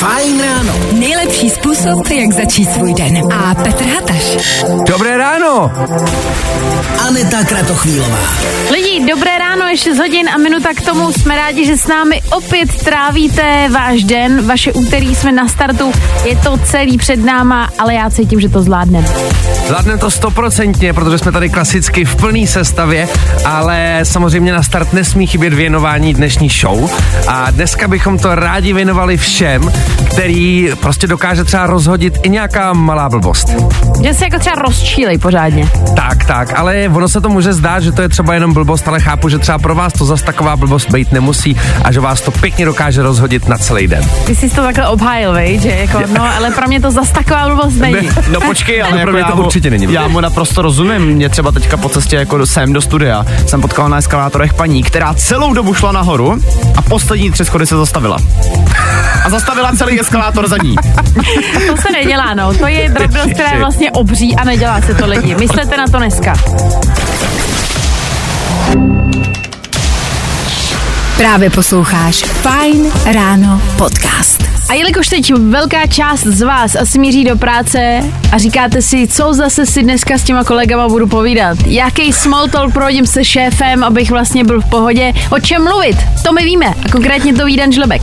Fajn ráno. Nejlepší způsob, jak začít svůj den. A Petr Hataš. Dobré ráno. Aneta Kratochvílová. Lidi, dobré ráno, ještě z hodin a minuta k tomu. Jsme rádi, že s námi opět trávíte váš den. Vaše úterý jsme na startu. Je to celý před náma, ale já cítím, že to zvládneme. Zvládneme to stoprocentně, protože jsme tady klasicky v plné sestavě, ale samozřejmě na start nesmí chybět věnování dnešní show. A dneska bychom to rádi věnovali všem, který prostě dokáže třeba rozhodit i nějaká malá blbost. Že se jako třeba rozčílej pořádně. Tak, tak, ale ono se to může zdát, že to je třeba jenom blbost, ale chápu, že třeba pro vás to zas taková blbost být nemusí a že vás to pěkně dokáže rozhodit na celý den. Ty jsi to takhle obhájil, vej, že jako, no, ale pro mě to zas taková blbost není. No počkej, ale jako pro mě já to mu, určitě není Já mu naprosto rozumím. Mě třeba teďka po cestě jako do- sem do studia jsem potkal na eskalátorech paní, která celou dobu šla nahoru a poslední tři schody se zastavila. A zastavila celý eskalátor za ní. To se nedělá, no. To je drobnost, která je vlastně obří a nedělá se to lidi. Myslete na to dneska. Právě posloucháš Fajn ráno podcast. A jelikož teď velká část z vás asi míří do práce a říkáte si, co zase si dneska s těma kolegama budu povídat, jaký small talk prohodím se šéfem, abych vlastně byl v pohodě, o čem mluvit, to my víme a konkrétně to ví Dan Žlebek.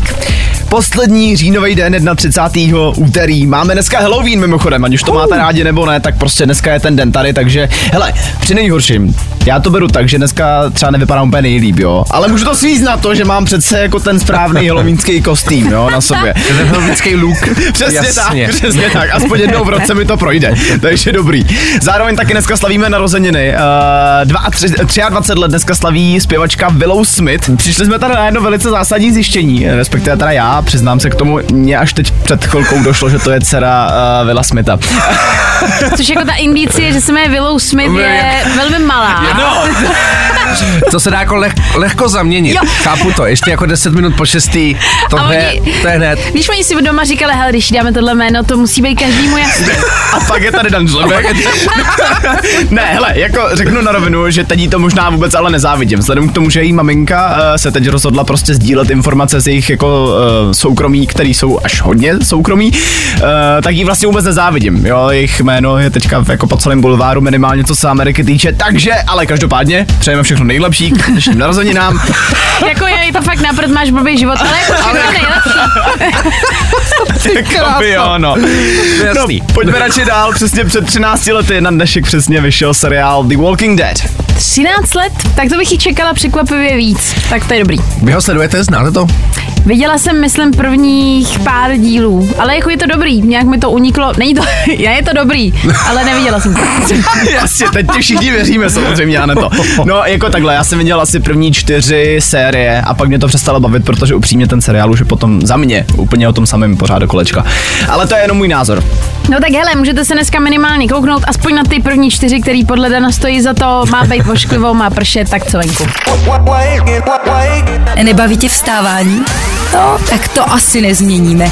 Poslední říjnový den 31. úterý. Máme dneska Halloween mimochodem, ať už to máte rádi nebo ne, tak prostě dneska je ten den tady, takže hele, při nejhorším. Já to beru tak, že dneska třeba nevypadám úplně nejlíp, jo. Ale můžu to svízt na to, že mám přece jako ten správný halloweenský kostým, jo, na sobě. Ten helmický look. Přesně Jasně. tak, přesně tak. Aspoň jednou v roce mi to projde, takže dobrý. Zároveň taky dneska slavíme narozeniny. Uh, 23 let dneska slaví zpěvačka Willow Smith. Přišli jsme tady na jedno velice zásadní zjištění, respektive teda já, přiznám se k tomu, mě až teď před chvilkou došlo, že to je dcera uh, Willa Smitha. Což jako ta indicie, že se jmenuje Willow Smith je velmi malá. No, to se dá jako leh, lehko zaměnit. Jo. Chápu to, ještě jako 10 minut po 6. To, A je, oni- to je hned. Víš, oni si doma říkali, hele, když dáme tohle jméno, to musí být každému jasný. A pak je tady Dan Žlebek. ne, hele, jako řeknu na rovinu, že teď to možná vůbec ale nezávidím. Vzhledem k tomu, že její maminka uh, se teď rozhodla prostě sdílet informace z jejich jako uh, soukromí, které jsou až hodně soukromí, uh, tak jí vlastně vůbec nezávidím. Jo, jejich jméno je teďka jako po celém bulváru minimálně co se Ameriky týče, takže, ale každopádně přejeme všechno nejlepší k dnešním narozeninám. jako je to fakt naprd, máš blbý život, ale jako všechno nejlepší. Jako by jo, no. To je jasný. No, pojďme radši dál, přesně před 13 lety na dnešek přesně vyšel seriál The Walking Dead. 13 let, tak to bych ji čekala překvapivě víc. Tak to je dobrý. Vy ho sledujete, znáte to? Viděla jsem, myslím, prvních pár dílů, ale jako je to dobrý, nějak mi to uniklo. Není to, já je to dobrý, ale neviděla jsem to. Jasně, teď ti všichni věříme samozřejmě, ne to. No, jako takhle, já jsem viděl asi první čtyři série a pak mě to přestalo bavit, protože upřímně ten seriál už je potom za mě úplně o tom samém pořád do kolečka. Ale to je jenom můj názor. No tak hele, můžete se dneska minimálně kouknout aspoň na ty první čtyři, který podle Dana stojí za to, má být vošklivou, má pršet, tak co venku. Nebaví tě vstávání? No, tak to asi nezměníme.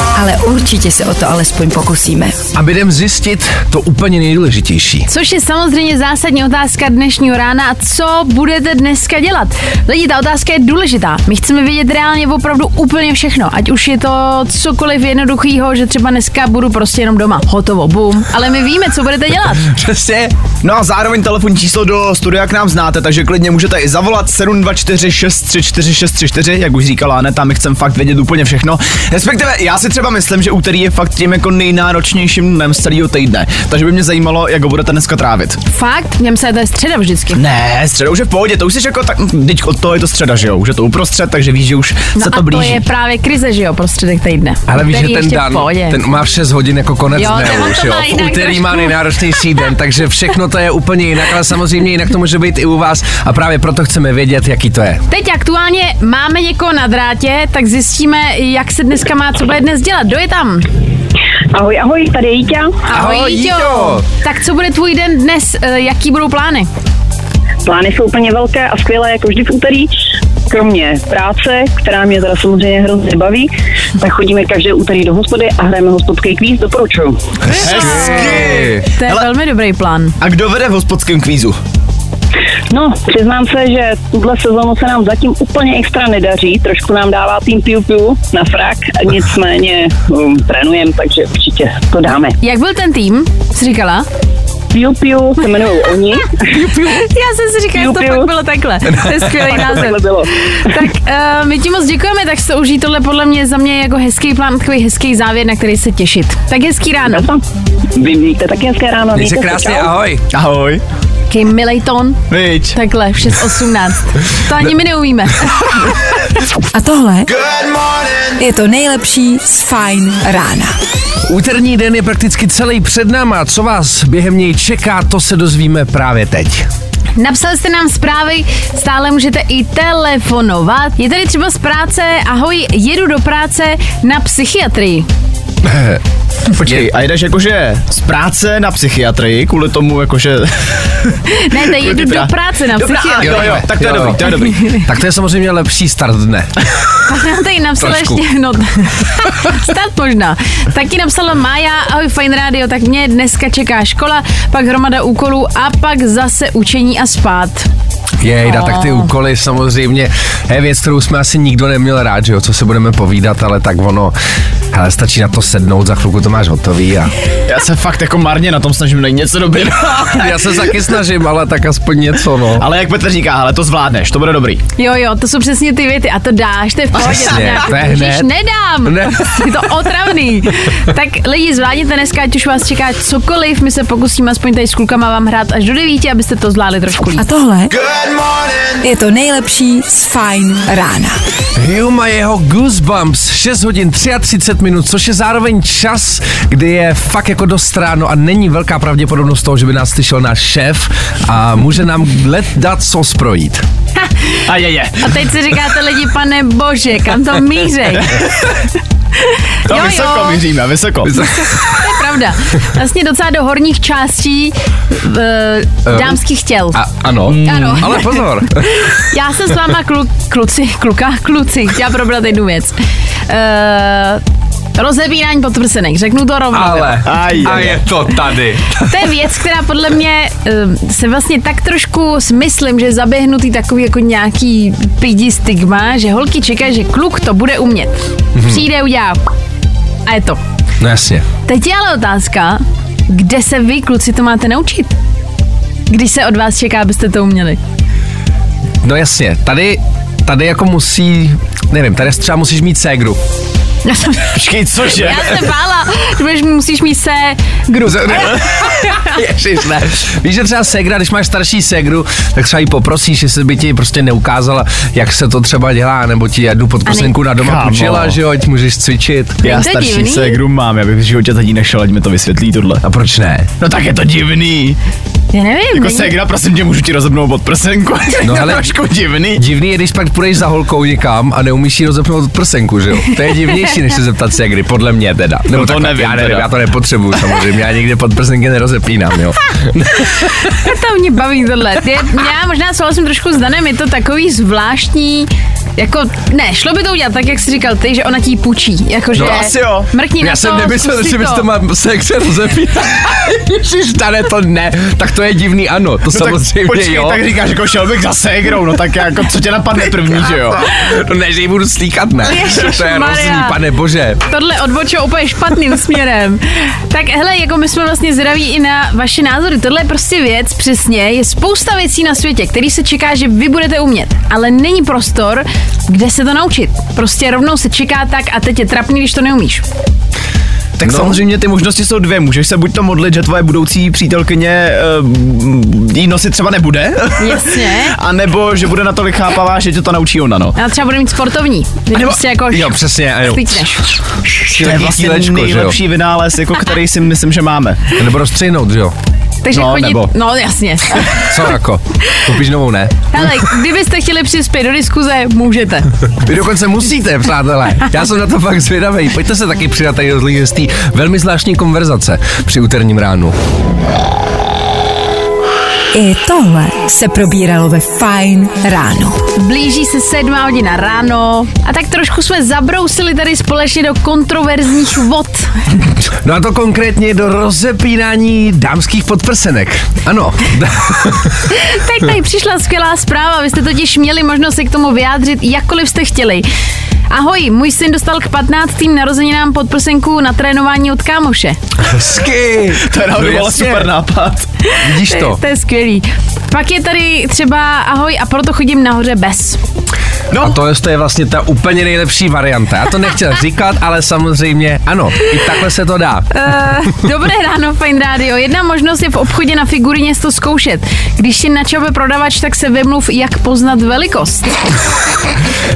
Ale určitě se o to alespoň pokusíme. A jdem zjistit to úplně nejdůležitější. Což je samozřejmě zásadní otázka dnešního rána. A co budete dneska dělat? Lidi, ta otázka je důležitá. My chceme vědět reálně opravdu úplně všechno. Ať už je to cokoliv jednoduchýho, že třeba dneska budu prostě jenom doma. Hotovo, bum. Ale my víme, co budete dělat. Přesně. No a zároveň telefonní číslo do studia k nám znáte, takže klidně můžete i zavolat 724 634 634, jak už říkala Aneta, my chceme fakt vědět úplně všechno. Respektive já si třeba myslím, že úterý je fakt tím jako nejnáročnějším dnem z celého týdne. Takže by mě zajímalo, jak ho budete dneska trávit. Fakt? Něm se to je středa vždycky. Ne, středa už je v pohodě, to už jsi jako tak, teď od toho je to středa, že jo, už je to uprostřed, takže víš, že už No se a to blíží. to je právě krize, že jo, prostředek týdne. Ale víš, že ten dan, ten má v 6 hodin jako konec Jo, dne už, jo. má V úterý má nejnáročnější den, takže všechno to je úplně jinak, ale samozřejmě jinak to může být i u vás a právě proto chceme vědět, jaký to je. Teď aktuálně máme někoho na drátě, tak zjistíme, jak se dneska má, co bude dnes dělat. Kdo je tam? Ahoj, ahoj, tady je Jíťa. Ahoj, Jíťo. Jíťo. Tak co bude tvůj den dnes? Eh, Jaký budou plány? Plány jsou úplně velké a skvělé, jako vždy v úterý. Kromě práce, která mě teda samozřejmě hrozně baví, tak chodíme každé úterý do hospody a hrajeme hospodský kvíz, doporučuju. Hezky. To je Hele. velmi dobrý plán. A kdo vede v hospodském kvízu? No, přiznám se, že tuhle sezónu se nám zatím úplně extra nedaří. Trošku nám dává tým Piu Piu na frak, nicméně um, trénujeme, takže určitě to dáme. Jak byl ten tým? Jsi říkala? Piu Piu se jmenují oni. Já jsem si říkala, že to fakt bylo takhle. To je skvělý název. Tak uh, my ti moc děkujeme, tak se užij tohle podle mě za mě jako hezký plán, takový hezký závěr, na který se těšit. Tak hezký ráno. Vy víte taky hezké ráno. Měj se mějte krásně, ahoj. Ahoj. Taký milej tón. Viď. Takhle, v 6.18. To ani my neumíme. A tohle je to nejlepší z Fine rána. Úterní den je prakticky celý před náma. Co vás během něj čeká, to se dozvíme právě teď. Napsali jste nám zprávy, stále můžete i telefonovat. Je tady třeba z práce, ahoj, jedu do práce na psychiatrii. Počkej, a jdeš jakože z práce na psychiatrii, kvůli tomu jakože... Ne, tady jedu Ty do prá- práce na psychiatrii. jo, jo, tak to je Jo, dobrý, to je dobrý. Tak to je samozřejmě lepší start dne. Pak nám tady napsala ještě, no, snad možná. Taky napsala Mája, ahoj Fine Radio, tak mě dneska čeká škola, pak hromada úkolů a pak zase učení a spát. Jejda, tak ty úkoly samozřejmě je věc, kterou jsme asi nikdo neměl rád, že jo, co se budeme povídat, ale tak ono, hele, stačí na to sednout, za chvilku to máš hotový a Já se fakt jako marně na tom snažím najít něco dobrý. já se taky snažím, ale tak aspoň něco, no. Ale jak Petr říká, ale to zvládneš, to bude dobrý. Jo, jo, to jsou přesně ty věty a to dáš, to je v pohodě. Přesně, to je hned. nedám, Ne. je to otravný. tak lidi, zvládněte dneska, ať už vás čeká cokoliv, my se pokusíme aspoň tady s klukama vám hrát až do devíti, abyste to zvládli trošku líp. A tohle je to nejlepší z Fine rána. Hume jeho Goosebumps, 6 hodin 33 minut, což je zároveň čas, kdy je fakt jako dost ráno a není velká pravděpodobnost toho, že by nás slyšel náš šéf a může nám let dát co projít. A je, je. A teď si říkáte lidi, pane bože, kam to mířej? To Jo, vysoko jo. míříme, vysoko. To je pravda. Vlastně docela do horních částí uh, dámských těl. A, ano, Ano. ale pozor. Já jsem s váma klu, kluci, kluka, kluci, chtěla probrat jednu věc. Uh, rozebírání podprsenek, řeknu to rovnou. Ale, Aj, a aj, je to tady. To je věc, která podle mě uh, se vlastně tak trošku smyslím, že zaběhnutý takový jako nějaký pidi stigma, že holky čekají, že kluk to bude umět. Přijde, udělá a je to. No jasně. Teď je ale otázka, kde se vy, kluci, to máte naučit? Když se od vás čeká, abyste to uměli. No jasně, tady, tady jako musí, nevím, tady třeba musíš mít ségru. Já jsem, Počkej, cože? já jsem bála, že budeš, musíš mít se gru. Ježiš, ne. Víš, že třeba ségra, když máš starší ségru, tak třeba jí poprosíš, jestli by ti prostě neukázala, jak se to třeba dělá, nebo ti jednu podprsenku na doma Kámo. půjčila, že jo, ať můžeš cvičit. Já to starší divný? ségru mám, já bych v životě tady nešel, ať mi to vysvětlí tohle. A proč ne? No tak je to divný. Já nevím. Jako není- ségra, prosím tě, můžu ti rozebnout pod prsenku. No ale trošku divný. Divný je, když pak půjdeš za holkou někam a neumíš jí rozepnout prsenku, že jo? To je divnější, než se zeptat ségry, podle mě teda. Nebo No to takhle, nevím já nevím, teda. já to nepotřebuju samozřejmě, já nikde pod prsenky nerozepínám, jo. To mě baví tohle. Je, já možná souhlasím trošku s Danem, je to takový zvláštní, jako, ne, šlo by to udělat tak, jak jsi říkal ty, že ona ti půjčí. Jako, že No, asi jo. Mrkni na Já to, jsem nemyslel, zkus si že bys to má sekce rozepínat. Ježiš, tady to ne. Tak to je divný, ano, to No samozřejmě tak počkej, jo. tak říkáš, jako šel bych za ségrou, no tak jako, co tě napadne první, že jo? No ne, že jí budu slíkat, ne. to je hrozný, pane bože. Tohle odbočilo úplně špatným směrem. Tak hele, jako my jsme vlastně zdraví i na vaše názory. Tohle je prostě věc, přesně, je spousta věcí na světě, který se čeká, že vy budete umět, ale není prostor, kde se to naučit. Prostě rovnou se čeká tak a teď je trapný, když to neumíš. Tak No. samozřejmě ty možnosti jsou dvě. Můžeš se buď to modlit, že tvoje budoucí přítelkyně uh, jí nosit třeba nebude, Jasně. a nebo že bude natolik chápavá, že tě to naučí ona, no. A třeba bude mít sportovní. Nebo- prostě jako Jo, přesně, ano. slícneš. To je vlastně Tílečko, že jo? nejlepší vynález, jako který si myslím, že máme. Nebo rozstřihnout, že jo? Takže No, chodit, nebo. no jasně. Co jako? Koupíš novou, ne? Hele, kdybyste chtěli přispět do diskuze, můžete. Vy dokonce musíte, přátelé. Já jsem na to fakt zvědavý. Pojďte se taky přidat tady do z té velmi zvláštní konverzace při úterním ránu. I tohle se probíralo ve Fine ráno. Blíží se sedmá hodina ráno a tak trošku jsme zabrousili tady společně do kontroverzních vod. No a to konkrétně do rozepínání dámských podprsenek. Ano. Teď tady přišla skvělá zpráva, vy jste totiž měli možnost se k tomu vyjádřit, jakkoliv jste chtěli. Ahoj, můj syn dostal k 15. narozeninám podprsenku na trénování od kámoše. Hezky. To je No jasně. super nápad. Vidíš To, to? je- to je skvělý. Pak je tady třeba ahoj a proto chodím nahoře bez. No, A to je, to je vlastně ta úplně nejlepší varianta. Já to nechtěl říkat, ale samozřejmě ano, i takhle se to dá. Uh, dobré ráno, Fine Radio. Jedna možnost je v obchodě na figurině to zkoušet. Když si načape prodavač, tak se vymluv, jak poznat velikost.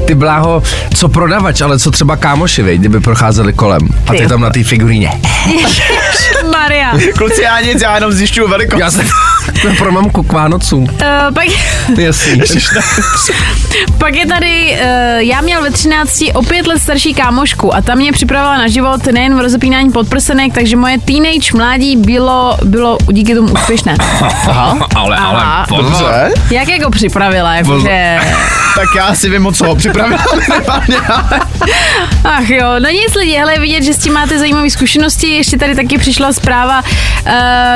Ty bláho, co prodavač, ale co třeba kámoši, vej, kdyby procházeli kolem. A ty Ty. tam na té figuríně. Maria. Uh, kluci, já nic, já jenom zjišťuju velikost. Já jsem pro mamku k Vánocům. pak, Jasný. pak je tady, uh, já měl ve 13 o pět let starší kámošku a ta mě připravila na život nejen v rozepínání podprsenek, takže moje teenage mládí bylo, bylo díky tomu úspěšné. Aha, ale, Aha. ale pozor. Dobře. Jak jako připravila, jakože... Tak já si vím, o co ho připravila. Ach jo, no nic lidi, hele, vidět, že s tím máte zajímavé zkušenosti. Ještě tady taky přišla zpráva, uh,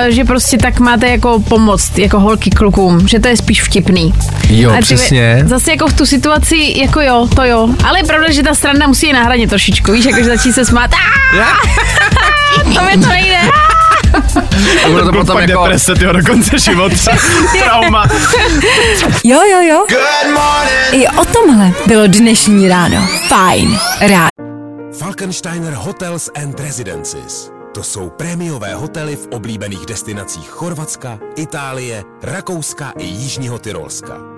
že prostě tak máte jako pomoct, jako holky klukům, že to je spíš vtipný. Jo, A přesně. Zase jako v tu situaci, jako jo, to jo. Ale je pravda, že ta strana musí je nahradit trošičku, víš, jakože začít se smát. "Aaa, To mi to nejde. A ono to potom Pak jako... deprese, tyho, do konce života. Trauma. Jo, jo, jo. I o tomhle bylo dnešní ráno. Fajn ráno. Falkensteiner Hotels and Residences. To jsou prémiové hotely v oblíbených destinacích Chorvatska, Itálie, Rakouska i Jižního Tyrolska.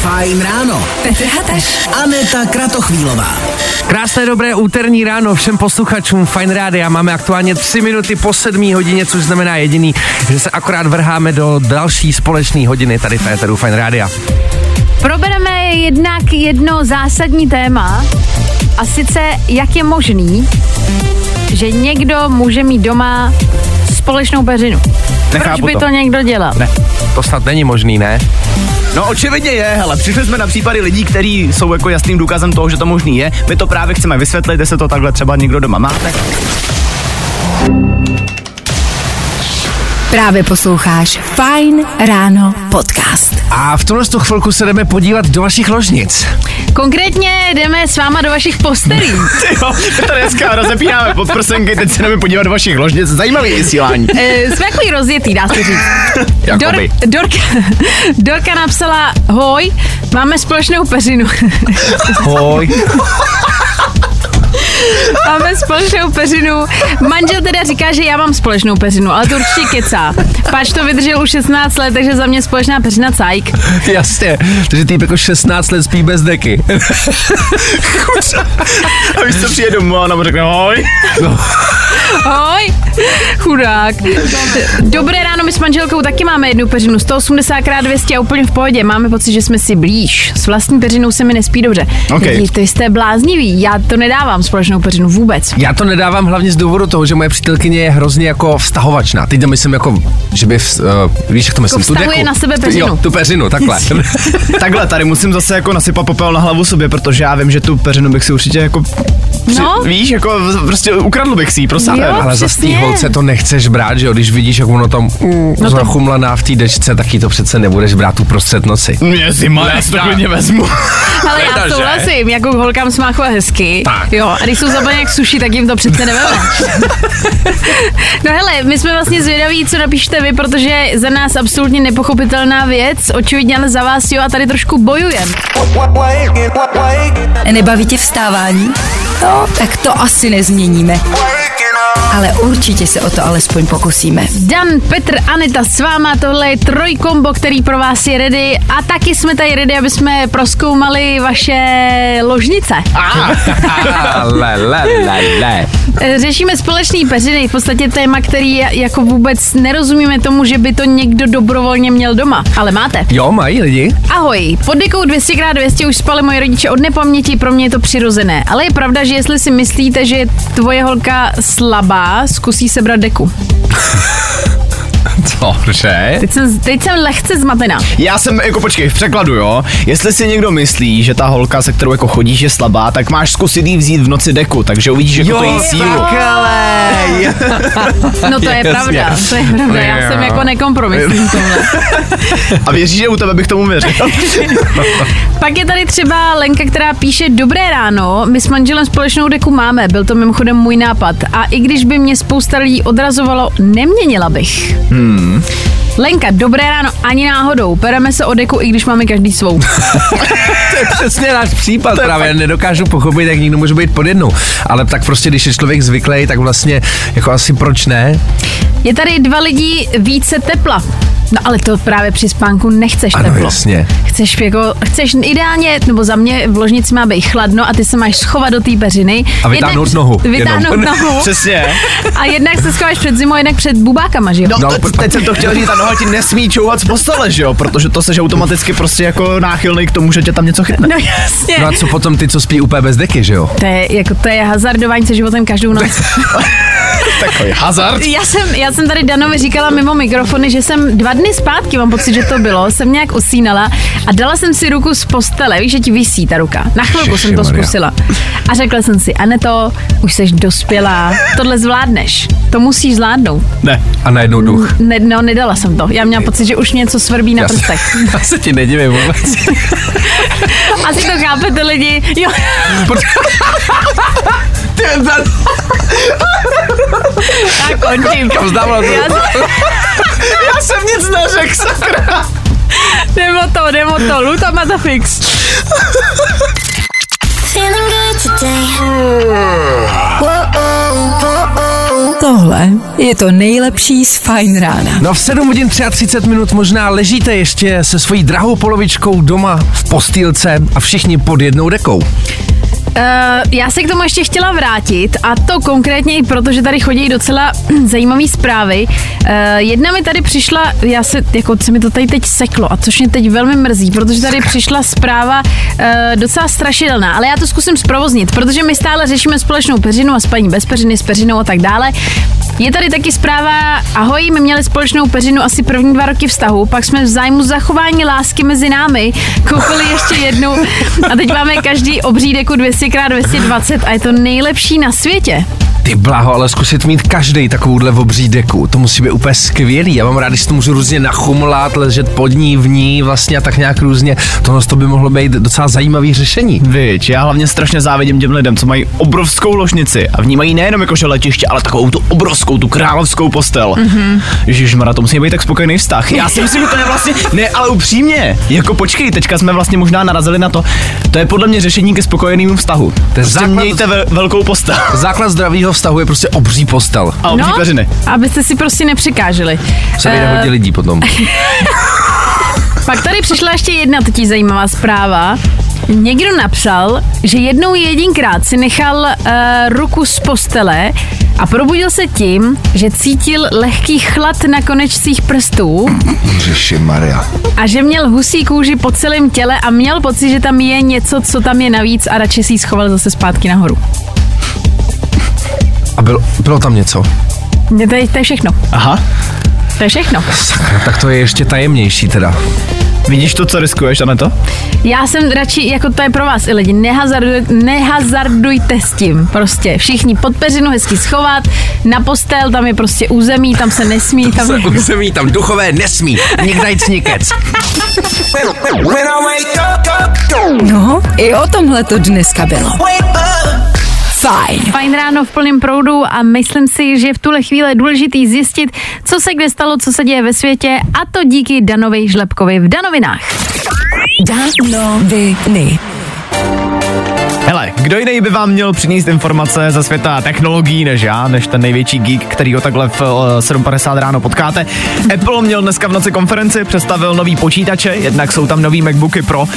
Fajn ráno. Petr Hataš. Aneta Kratochvílová. Krásné dobré úterní ráno všem posluchačům Fine Rádia. Máme aktuálně 3 minuty po 7 hodině, což znamená jediný, že se akorát vrháme do další společné hodiny tady v Féteru Fine Rádia. Probereme jednak jedno zásadní téma, a sice jak je možný, že někdo může mít doma společnou peřinu. Proč Nechápu by to. to někdo dělal? Ne. To snad není možný, ne? No očividně je, hele, přišli jsme na případy lidí, kteří jsou jako jasným důkazem toho, že to možný je. My to právě chceme vysvětlit, jestli to takhle třeba někdo doma máte. Právě posloucháš Fajn ráno podcast. A v tuhle tu chvilku se jdeme podívat do vašich ložnic. Konkrétně jdeme s váma do vašich postelí. Jo, tady dneska rozepínáme podprsenky, teď se jdeme podívat do vašich ložnic. Zajímavý vysílání. Eh, Jsme takový rozjetý, dá se říct. Jakoby. Dorka, Dorka napsala, hoj, máme společnou peřinu. Hoj. Máme společnou peřinu. Manžel teda říká, že já mám společnou peřinu, ale to určitě kecá. Páč to vydržel už 16 let, takže za mě společná peřina cajk. Jasně, takže týp jako 16 let spí bez deky. A víš, co přijde domů a ona mu řekne hoj. Hoj, chudák. Dobré ráno, my s manželkou taky máme jednu peřinu, 180 x 200 a úplně v pohodě. Máme pocit, že jsme si blíž. S vlastní peřinou se mi nespí dobře. Ok. Lidi, Ty jste bláznivý, já to nedávám společnou peřinu vůbec. Já to nedávám hlavně z důvodu toho, že moje přítelkyně je hrozně jako vztahovačná. Teď to myslím jako, že by, v, uh, víš, jak to myslím, tu Jako vztahuje deku. na sebe Tu- peřinu. Jo, tu peřinu, takhle. Takhle, tady musím zase jako nasypat popel na hlavu sobě, protože já vím, že tu peřinu bych si určitě jako... Při, No. Víš, jako prostě ukradl bych si ji pro sáhne. Jo. Ale za té holce to nechceš brát, že jo, když vidíš, jak ono tam mm, no zachumlaná v té dečce, tak jí to přece nebudeš brát tu prostřed noci. Mě zima, já si to klidně vezmu. Ale já souhlasím, jako k holkám smáchuje hezky. Tak. Jo, a když jsou zabavené jak suši, tak jim to přece neveme. no hele, my jsme vlastně zvědaví, co napíšete vy, protože za nás absolutně nepochopitelná věc, očividně ale za vás jo a tady trošku bojujeme. Nebaví tě vstávání? No, tak to asi nezměníme. Ale určitě se o to alespoň pokusíme. Dan, Petr, Anita s váma, tohle je trojkombo, který pro vás je ready a taky jsme tady ready, aby jsme proskoumali vaše ložnice. le, le, le, le. Řešíme společný peřiny, v podstatě téma, který jako vůbec nerozumíme tomu, že by to někdo dobrovolně měl doma, ale máte. Jo, mají lidi? Ahoj, pod dekou 200x200 už spali moji rodiče od nepaměti, pro mě je to přirozené. Ale je pravda, že jestli si myslíte, že je tvoje holka slabá, zkusí sebrat deku. Cože? Teď jsem, teď jsem lehce zmatená. Já jsem, jako počkej, v překladu, jo. Jestli si někdo myslí, že ta holka, se kterou jako chodíš, je slabá, tak máš zkusit jí vzít v noci deku, takže uvidíš jako to její sílu. takhle. No to je Jasně. pravda, to je pravda, já jsem jako nekompromisní v tomhle. A věříš, že u tebe bych tomu věřil? Pak je tady třeba Lenka, která píše Dobré ráno, my s manželem společnou deku máme, byl to mimochodem můj nápad. A i když by mě spousta lidí odrazovalo, neměnila bych. Hmm. Lenka, dobré ráno, ani náhodou. Pereme se o deku, i když máme každý svou. To je přesně náš případ právě. Nedokážu pochopit, jak někdo může být pod jednou. Ale tak prostě, když je člověk zvyklý, tak vlastně jako asi proč ne? Je tady dva lidi více tepla. No ale to právě při spánku nechceš Ano, teplo. jasně. Chceš jako, chceš ideálně, nebo za mě v ložnici má být chladno a ty se máš schovat do té peřiny. A vytáhnout Jednak- nohu Vytáhnout jenom. nohu. Přesně. A jednak se schováš před zimou, jednak před bubákama, že jo? No, No, te, teď jsem to chtěl říct, ta noha ti nesmí čouvat z postele, že jo? Protože to seš automaticky prostě jako náchylný k tomu, že tě tam něco chytne. No jasně. No a co potom ty, co spí úplně bez deky, že jo? To je, jako, to je hazardování se životem každou noc. Takový hazard. Já jsem, já jsem tady Danovi říkala mimo mikrofony, že jsem dva dny zpátky, mám pocit, že to bylo, jsem nějak usínala a dala jsem si ruku z postele, víš, že ti visí ta ruka. Na chvilku jsem to zkusila. A řekla jsem si, Aneto, už jsi dospělá, tohle zvládneš. To musíš zvládnout. Ne. A najednou duch. Ne, no, nedala jsem to. Já měla pocit, že už něco svrbí na Já se, prstech. já se ti nedivím vůbec. Asi to chápete lidi. Jo. Ty, za- Já končím. Kam zdávala to? Já, Já jsem nic neřekl, sakra. jdem o to, jdem o to. Luta Matafix. Feeling good today. Tohle je to nejlepší z Fajn rána. No v 7 hodin 33 minut možná ležíte ještě se svojí drahou polovičkou doma v postýlce a všichni pod jednou dekou. Uh, já se k tomu ještě chtěla vrátit a to konkrétně i proto, že tady chodí docela zajímavé zprávy. Uh, jedna mi tady přišla, já se, jako se mi to tady teď seklo a což mě teď velmi mrzí, protože tady přišla zpráva uh, docela strašidelná, ale já to zkusím zprovoznit, protože my stále řešíme společnou peřinu a spaní bez peřiny, s peřinou a tak dále. Je tady taky zpráva, ahoj, my měli společnou peřinu asi první dva roky vztahu, pak jsme v zájmu zachování lásky mezi námi koupili ještě jednu a teď máme každý obří deku 200x220 a je to nejlepší na světě. Ty blaho, ale zkusit mít každý takovouhle obří deku, to musí být úplně skvělý. Já mám rád, když si to můžu různě nachumlat, ležet pod ní, v ní vlastně a tak nějak různě. Tohle to by mohlo být docela zajímavý řešení. Víč, já hlavně strašně závidím těm lidem, co mají obrovskou ložnici a v ní mají nejenom jako že letiště, ale takovou tu obrovskou, tu královskou postel. Mm-hmm. Ježišmara, to musí být tak spokojený vztah. Já si myslím, že to je vlastně, ne, ale upřímně, jako počkej, teďka jsme vlastně možná narazili na to, to je podle mě řešení ke spokojenému vztahu. To je prostě základ- mějte ve, velkou postel Základ zdravého vztahu je prostě obří postel. a obří peřiny. abyste si prostě nepřekáželi. Se vyjde Eh, hodně lidí potom. Pak tady přišla ještě jedna totiž zajímavá zpráva. Někdo napsal, že jednou jedinkrát si nechal uh, ruku z postele a probudil se tím, že cítil lehký chlad na konečcích prstů Ježiši Maria. a že měl husí kůži po celém těle a měl pocit, že tam je něco, co tam je navíc a radši si ji schoval zase zpátky nahoru. A bylo, bylo tam něco. Ne, To je, to je všechno. Aha. To je všechno. Sakra, tak to je ještě tajemnější teda. Vidíš to, co riskuješ, Aneto? Já jsem radši, jako to je pro vás i lidi, nehazarduj, nehazardujte s tím. Prostě všichni pod peřinu hezky schovat, na postel, tam je prostě území, tam se nesmí, tam Se je... území tam duchové nesmí. Nikdajc nikec. No, i o tomhle to dneska bylo. Fajn. Fajn ráno v plném proudu a myslím si, že v tuhle chvíli je důležitý zjistit, co se kde stalo, co se děje ve světě a to díky Danovi Žlepkovi v Danovinách. Danoviny. Kdo jiný by vám měl přinést informace ze světa technologií než já, než ten největší geek, který ho takhle v uh, 7.50 ráno potkáte. Apple měl dneska v noci konferenci, představil nový počítače, jednak jsou tam nový MacBooky Pro. Uh,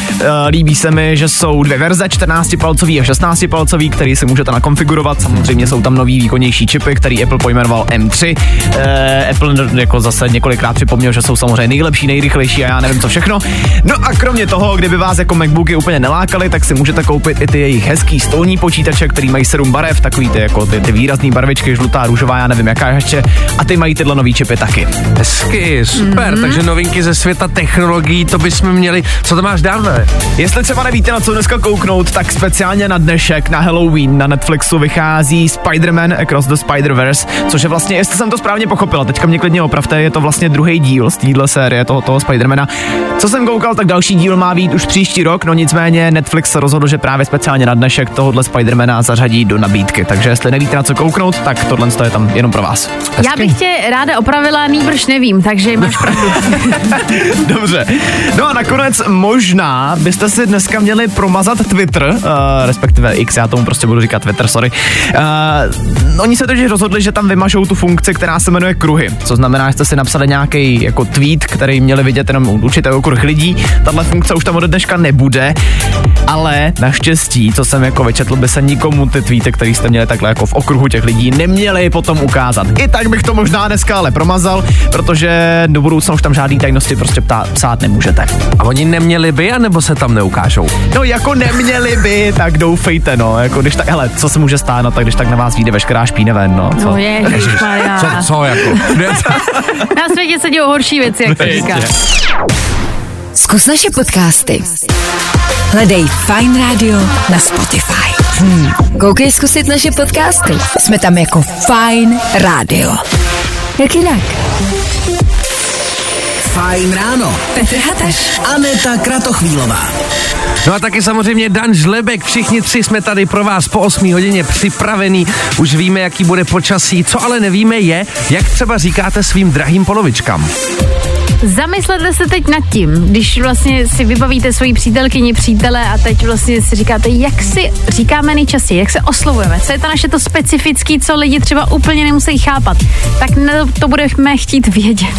líbí se mi, že jsou dvě verze, 14-palcový a 16-palcový, který si můžete nakonfigurovat. Samozřejmě jsou tam nový výkonnější čipy, který Apple pojmenoval M3. Uh, Apple jako zase několikrát připomněl, že jsou samozřejmě nejlepší, nejrychlejší a já nevím co všechno. No a kromě toho, kdyby vás jako MacBooky úplně nelákali, tak si můžete koupit i ty jejich hezký stolní počítače, který mají 7 barev, takový ty jako ty, ty výrazné barvičky, žlutá, růžová, já nevím jaká ještě. A ty mají tyhle nový čipy taky. Hezky, super, mm-hmm. takže novinky ze světa technologií, to bychom měli. Co to máš dál, ne? Jestli třeba nevíte, na co dneska kouknout, tak speciálně na dnešek, na Halloween, na Netflixu vychází Spider-Man Across the Spider-Verse, což je vlastně, jestli jsem to správně pochopila, teďka mě klidně opravte, je to vlastně druhý díl z téhle série toho, toho Spider-Mana. Co jsem koukal, tak další díl má být už příští rok, no nicméně Netflix se rozhodl, že právě speciálně na dnešek tohohle Spider-Mana zařadí do nabídky. Takže jestli nevíte na co kouknout, tak tohle je tam jenom pro vás. Hezky. Já bych tě ráda opravila, nýbrž nevím, takže máš pravdu. Dobře. No a nakonec možná byste si dneska měli promazat Twitter, uh, respektive X, já tomu prostě budu říkat Twitter, sorry. Uh, oni se totiž rozhodli, že tam vymažou tu funkci, která se jmenuje kruhy. Co znamená, že jste si napsali nějaký jako tweet, který měli vidět jenom určitý okruh lidí. Tahle funkce už tam od dneška nebude, ale naštěstí, co jsem jako vyčetl, by se nikomu ty tweety, který jste měli takhle jako v okruhu těch lidí, neměli potom ukázat. I tak bych to možná dneska ale promazal, protože do budoucna už tam žádný tajnosti prostě ptát, psát nemůžete. A oni neměli by, anebo se tam neukážou? No jako neměli by, tak doufejte, no. Jako když tak, hele, co se může stát, no, tak když tak na vás vyjde veškerá špíneven, no. Co? No ježišmarja. Co, co jako? Na světě se dějou horší věci, jak se říká. Zkus naše podcasty. Hledej Fine Radio na Spotify. Hmm. Koukej zkusit naše podcasty. Jsme tam jako Fine Radio. Jak jinak? Fajn ráno. Petr Hataš. Aneta Kratochvílová. No a taky samozřejmě Dan Žlebek, všichni tři jsme tady pro vás po 8 hodině připravený. Už víme, jaký bude počasí, co ale nevíme je, jak třeba říkáte svým drahým polovičkám. Zamyslete se teď nad tím, když vlastně si vybavíte svoji přítelkyni, přítele a teď vlastně si říkáte, jak si říkáme nejčastěji, jak se oslovujeme, co je to naše to specifický, co lidi třeba úplně nemusí chápat, tak to budeme chtít vědět.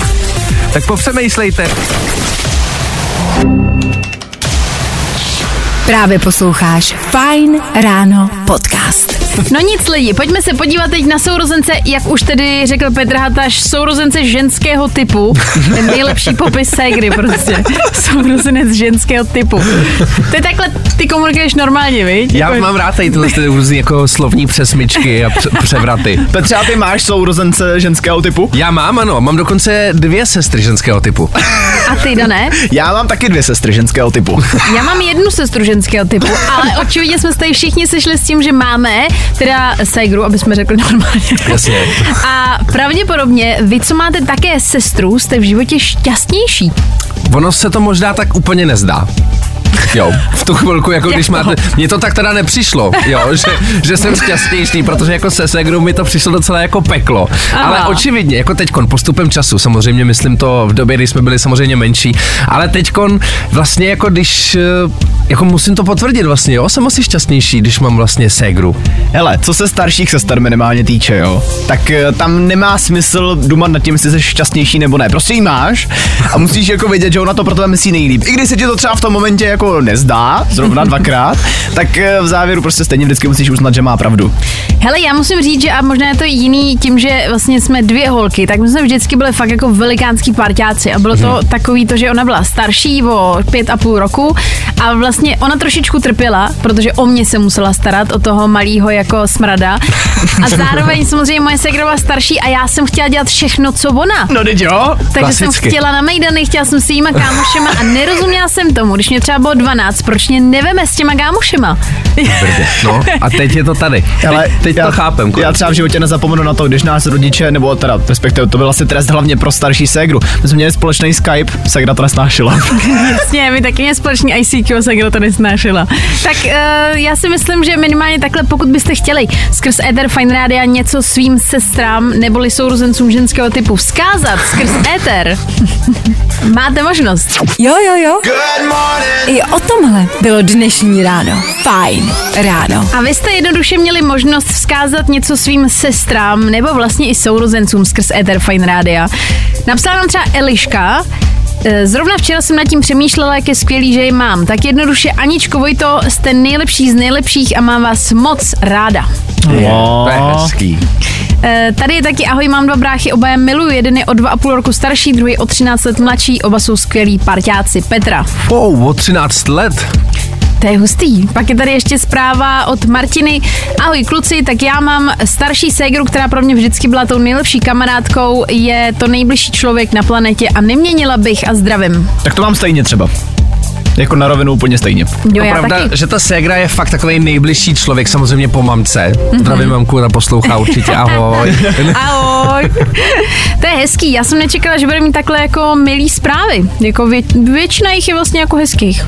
Tak popřemýšlejte. Právě posloucháš Fine Ráno podcast. No nic lidi, pojďme se podívat teď na sourozence, jak už tedy řekl Petr Hataš, sourozence ženského typu. Ten nejlepší popis ségry prostě. Sourozenec ženského typu. To je takhle, ty komunikuješ normálně, viď? Já Jako- mám rád tady tyhle ty různý jako slovní přesmičky a pře- převraty. Petře, a ty máš sourozence ženského typu? Já mám, ano, mám dokonce dvě sestry ženského typu. A ty, Dané? Já mám taky dvě sestry ženského typu. Já mám jednu sestru ženského typu, ale očividně jsme se tady všichni sešli s tím, že máme teda ségru, aby jsme řekli normálně. Jasně. A pravděpodobně vy, co máte také sestru, jste v životě šťastnější. Ono se to možná tak úplně nezdá. Jo, v tu chvilku, jako Jak když máte, mně to tak teda nepřišlo, jo, že, že jsem šťastnější, protože jako se segrou mi to přišlo docela jako peklo. Aha. Ale očividně, jako teďkon, postupem času, samozřejmě myslím to v době, kdy jsme byli samozřejmě menší, ale teďkon vlastně jako když, eh, jako musím to potvrdit vlastně, jo, jsem asi šťastnější, když mám vlastně ségru. Hele, co se starších sester minimálně týče, jo, tak eh, tam nemá smysl dumat nad tím, jestli jsi šťastnější nebo ne. Prostě jí máš a musíš jako vědět, že ona to pro tebe myslí nejlíp. I když se ti to třeba v tom momentě jako nezdá, zrovna dvakrát, tak eh, v závěru prostě stejně vždycky musíš uznat, že má pravdu. Hele, já musím říct, že a možná je to jiný tím, že vlastně jsme dvě holky, tak my jsme vždycky byli fakt jako velikánský parťáci a bylo to takový to, že ona byla starší o pět a půl roku a vlastně ona trošičku trpěla, protože o mě se musela starat, o toho malého jako smrada a zároveň samozřejmě moje segra byla starší a já jsem chtěla dělat všechno, co ona. No teď jo? Takže jsem klasicky. chtěla na Mejdany, chtěla jsem s jíma kámošema a nerozuměla jsem tomu, když mě třeba bylo 12, proč mě neveme s těma kámošema. Brdě. No a teď je to tady. Ale teď, teď já, to chápem. Já třeba v životě nezapomenu na to, když nás rodiče, nebo teda respektive to byl asi trest hlavně pro starší ségru. My jsme měli společný Skype, ségra to nesnášela. Jasně, my taky mě společný ICQ se kdo to nesnášela. Tak uh, já si myslím, že minimálně takhle, pokud byste chtěli skrz Ether Fine Rádia něco svým sestrám neboli sourozencům ženského typu vzkázat skrz Ether, máte možnost. Jo, jo, jo. I I o tomhle bylo dnešní ráno. Fajn ráno. A vy jste jednoduše měli možnost vzkázat něco svým sestrám nebo vlastně i sourozencům skrz Ether Fine Rádia. Napsala nám třeba Eliška, "E, Zrovna včera jsem nad tím přemýšlela, jak je skvělý, že ji mám. Tak jednoduše, Aničko Vojto, jste nejlepší z nejlepších a mám vás moc ráda. To je hezký. E, Tady je taky ahoj, mám dva bráchy, oba je miluju, jeden je o dva a půl roku starší, druhý o 13 let mladší, oba jsou skvělí parťáci. Petra. Wow, o 13 let. To je hustý. Pak je tady ještě zpráva od Martiny. Ahoj kluci, tak já mám starší ségru, která pro mě vždycky byla tou nejlepší kamarádkou. Je to nejbližší člověk na planetě a neměnila bych a zdravím. Tak to mám stejně třeba. Jako na rovinu úplně stejně. Jo, já pravda, taky. že ta ségra je fakt takový nejbližší člověk, samozřejmě po mamce. Zdravím mamku, ta poslouchá určitě, ahoj. Ahoj. to je hezký. Já jsem nečekala, že bude mít takhle jako milý zprávy. Jako vě, většina jich je vlastně jako hezkých.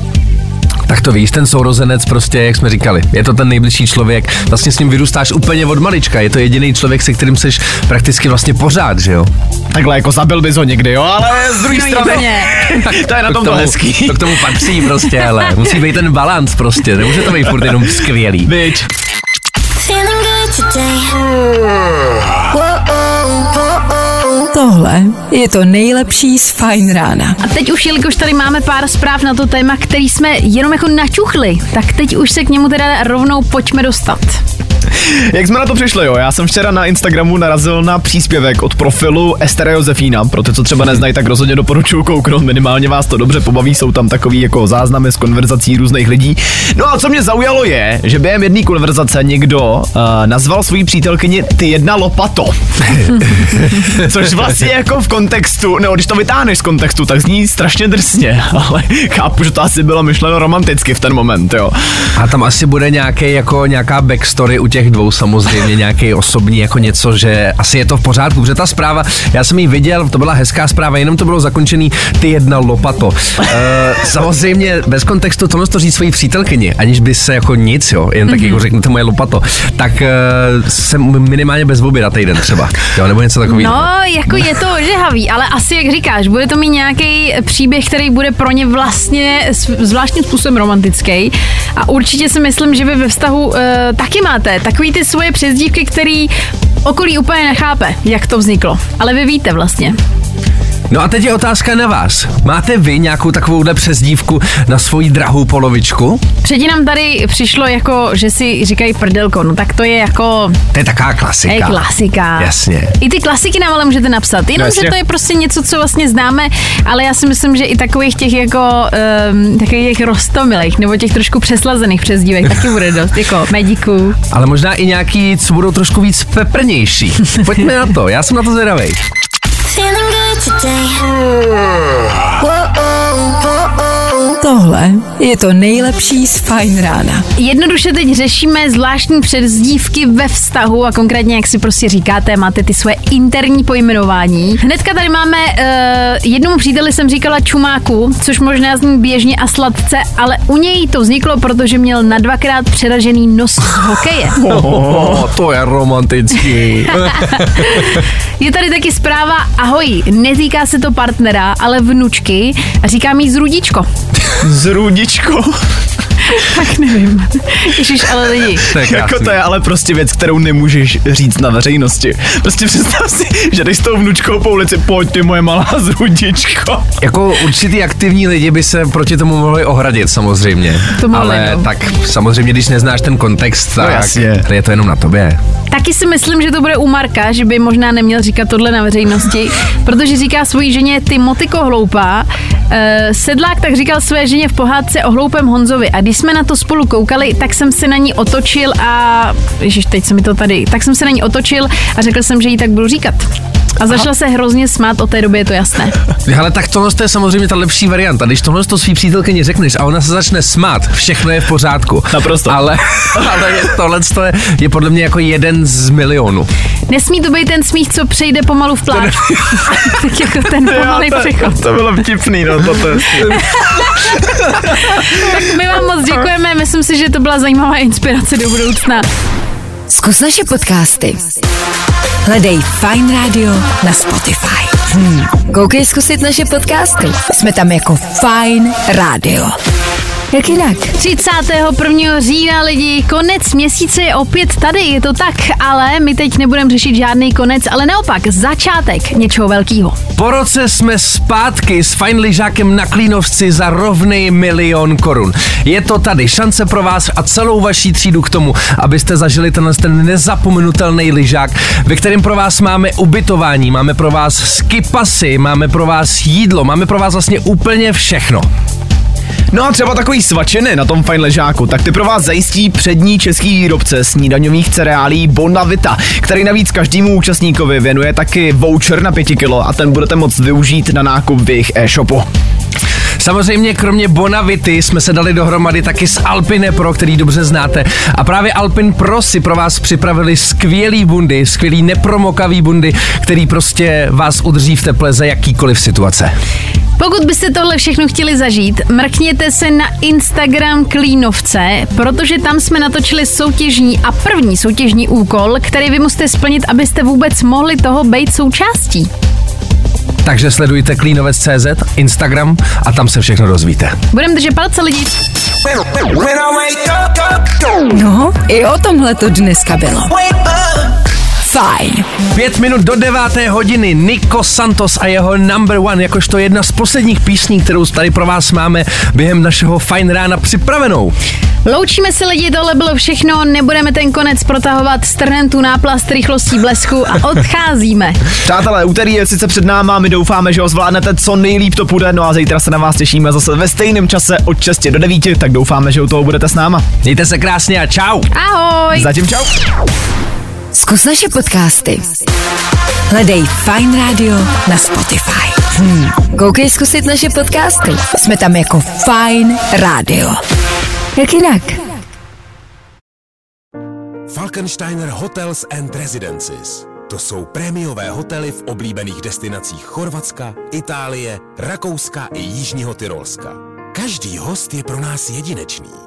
Tak to víš, ten sourozenec prostě, jak jsme říkali, je to ten nejbližší člověk, vlastně s ním vyrůstáš úplně od malička, je to jediný člověk, se kterým seš prakticky vlastně pořád, že jo? Takhle jako zabil bys ho někdy, jo, ale z druhé No strany, to je na tom to tomu, hezký. to k tomu patří prostě, ale musí být ten balans prostě, nemůže to být furt jenom skvělý. Byč. Feeling good today. Tohle je to nejlepší z Fajn rána. A teď už, jelikož tady máme pár zpráv na to téma, který jsme jenom jako načuchli, tak teď už se k němu teda rovnou pojďme dostat. Jak jsme na to přišli, jo? Já jsem včera na Instagramu narazil na příspěvek od profilu Estera Josefína. Pro ty, co třeba neznají, tak rozhodně doporučuji kouknout. Minimálně vás to dobře pobaví, jsou tam takový jako záznamy z konverzací různých lidí. No a co mě zaujalo je, že během jedné konverzace někdo uh, nazval svoji přítelkyni ty jedna lopato. Což vlastně jako v kontextu, nebo když to vytáhneš z kontextu, tak zní strašně drsně, ale chápu, že to asi bylo myšleno romanticky v ten moment, jo. A tam asi bude nějaký, jako nějaká backstory u těch dvou samozřejmě, nějaký osobní jako něco, že asi je to v pořádku, protože ta zpráva, já jsem ji viděl, to byla hezká zpráva, jenom to bylo zakončený ty jedna lopato. E, samozřejmě bez kontextu tohle to říct svojí přítelkyni, aniž by se jako nic, jo, jen tak jako řeknete moje lopato, tak e, jsem minimálně bez oběda týden třeba, jo, nebo něco takového. No, jako je to ožehavý, ale asi, jak říkáš, bude to mít nějaký příběh, který bude pro ně vlastně zvláštním způsobem romantický. A určitě si myslím, že vy ve vztahu uh, taky máte takový ty svoje přezdívky, který okolí úplně nechápe, jak to vzniklo. Ale vy víte vlastně. No a teď je otázka na vás. Máte vy nějakou takovouhle přezdívku na svoji drahou polovičku? Předtím nám tady přišlo jako, že si říkají prdelko, no tak to je jako To je taková klasika. je klasika. Jasně. I ty klasiky nám ale můžete napsat. Jenom, No, že jasně. to je prostě něco, co vlastně známe, ale já si myslím, že i takových těch jako um, takových těch rostomilých nebo těch trošku přeslazených přezdívek taky bude dost, jako medíků. Ale možná i nějaký, co budou trošku víc peprnější. Pojďme na to, já jsem na to zvědavej. Feeling good today. Tohle je to nejlepší z Fajn rána. Jednoduše teď řešíme zvláštní přezdívky ve vztahu a konkrétně, jak si prostě říkáte, máte ty svoje interní pojmenování. Hnedka tady máme uh, jednomu příteli jsem říkala čumáku, což možná zní běžně a sladce, ale u něj to vzniklo, protože měl na dvakrát přeražený nos z hokeje. Oh, to je romantický. Je tady taky zpráva, ahoj, netýká se to partnera, ale vnučky a říká mi z rudičko. S rudičkou. Tak nevím. Ježiš, ale lidi. To je Jako to je ale prostě věc, kterou nemůžeš říct na veřejnosti. Prostě představ si, že jdeš s tou vnučkou po ulici, pojď ty moje malá zrudičko. Jako určitý aktivní lidi by se proti tomu mohli ohradit samozřejmě. To Ale no. tak samozřejmě, když neznáš ten kontext, tak jasně. je to jenom na tobě. Taky si myslím, že to bude u Marka, že by možná neměl říkat tohle na veřejnosti, protože říká svojí ženě, ty motyko hloupá. Eh, sedlák tak říkal své ženě v pohádce o hloupém Honzovi a když jsme na to spolu koukali, tak jsem se na ní otočil a... Ježiš, teď se mi to tady... Tak jsem se na ní otočil a řekl jsem, že jí tak budu říkat. A začala se hrozně smát, od té doby je to jasné. Ale tak tohle je samozřejmě ta lepší varianta. Když tohle to svý přítelkyni řekneš a ona se začne smát, všechno je v pořádku. Naprosto. Ale, ale je, tohle je, je podle mě jako jeden z milionů. Nesmí to být ten smích, co přejde pomalu v pláč. tak jako ten pomalý přechod. to bylo vtipný, no to, to Tak my vám moc děkujeme, myslím si, že to byla zajímavá inspirace do budoucna. Zkus naše podcasty. Hledej Fine Radio na Spotify. Hmm. Koukej zkusit naše podcasty. Jsme tam jako Fine Radio. Jak jinak? 31. října lidi, konec měsíce je opět tady, je to tak, ale my teď nebudeme řešit žádný konec, ale naopak začátek něčeho velkého. Po roce jsme zpátky s fajn lyžákem na Klínovci za rovný milion korun. Je to tady šance pro vás a celou vaší třídu k tomu, abyste zažili tenhle ten nezapomenutelný lyžák, ve kterém pro vás máme ubytování, máme pro vás skipasy, máme pro vás jídlo, máme pro vás vlastně úplně všechno. No a třeba takový svačiny na tom fajn ležáku, tak ty pro vás zajistí přední český výrobce snídaňových cereálí Bonavita, který navíc každému účastníkovi věnuje taky voucher na 5 kg a ten budete moct využít na nákup v jejich e-shopu. Samozřejmě kromě Bonavity jsme se dali dohromady taky s Alpine Pro, který dobře znáte. A právě Alpin Pro si pro vás připravili skvělý bundy, skvělý nepromokavý bundy, který prostě vás udrží v teple za jakýkoliv situace. Pokud byste tohle všechno chtěli zažít, mrkněte se na Instagram Klínovce, protože tam jsme natočili soutěžní a první soutěžní úkol, který vy musíte splnit, abyste vůbec mohli toho být součástí. Takže sledujte klínovec.cz, Instagram a tam se všechno dozvíte. Budeme držet palce lidi. No, i o tomhle to dneska bylo. Fajn. Pět minut do deváté hodiny Nico Santos a jeho number one, jakožto jedna z posledních písní, kterou tady pro vás máme během našeho fajn rána připravenou. Loučíme se lidi, tohle bylo všechno, nebudeme ten konec protahovat, strhneme tu náplast rychlostí blesku a odcházíme. Přátelé, úterý je sice před náma, my doufáme, že ho zvládnete co nejlíp to půjde, no a zítra se na vás těšíme zase ve stejném čase od 6 do 9, tak doufáme, že u toho budete s náma. Mějte se krásně a čau. Ahoj! Zatím čau. Zkus naše podcasty. Hledej Fine Radio na Spotify. Hmm. Koukej zkusit naše podcasty. Jsme tam jako Fine Radio. Jak jinak? Falkensteiner Hotels and Residences. To jsou prémiové hotely v oblíbených destinacích Chorvatska, Itálie, Rakouska i Jižního Tyrolska. Každý host je pro nás jedinečný.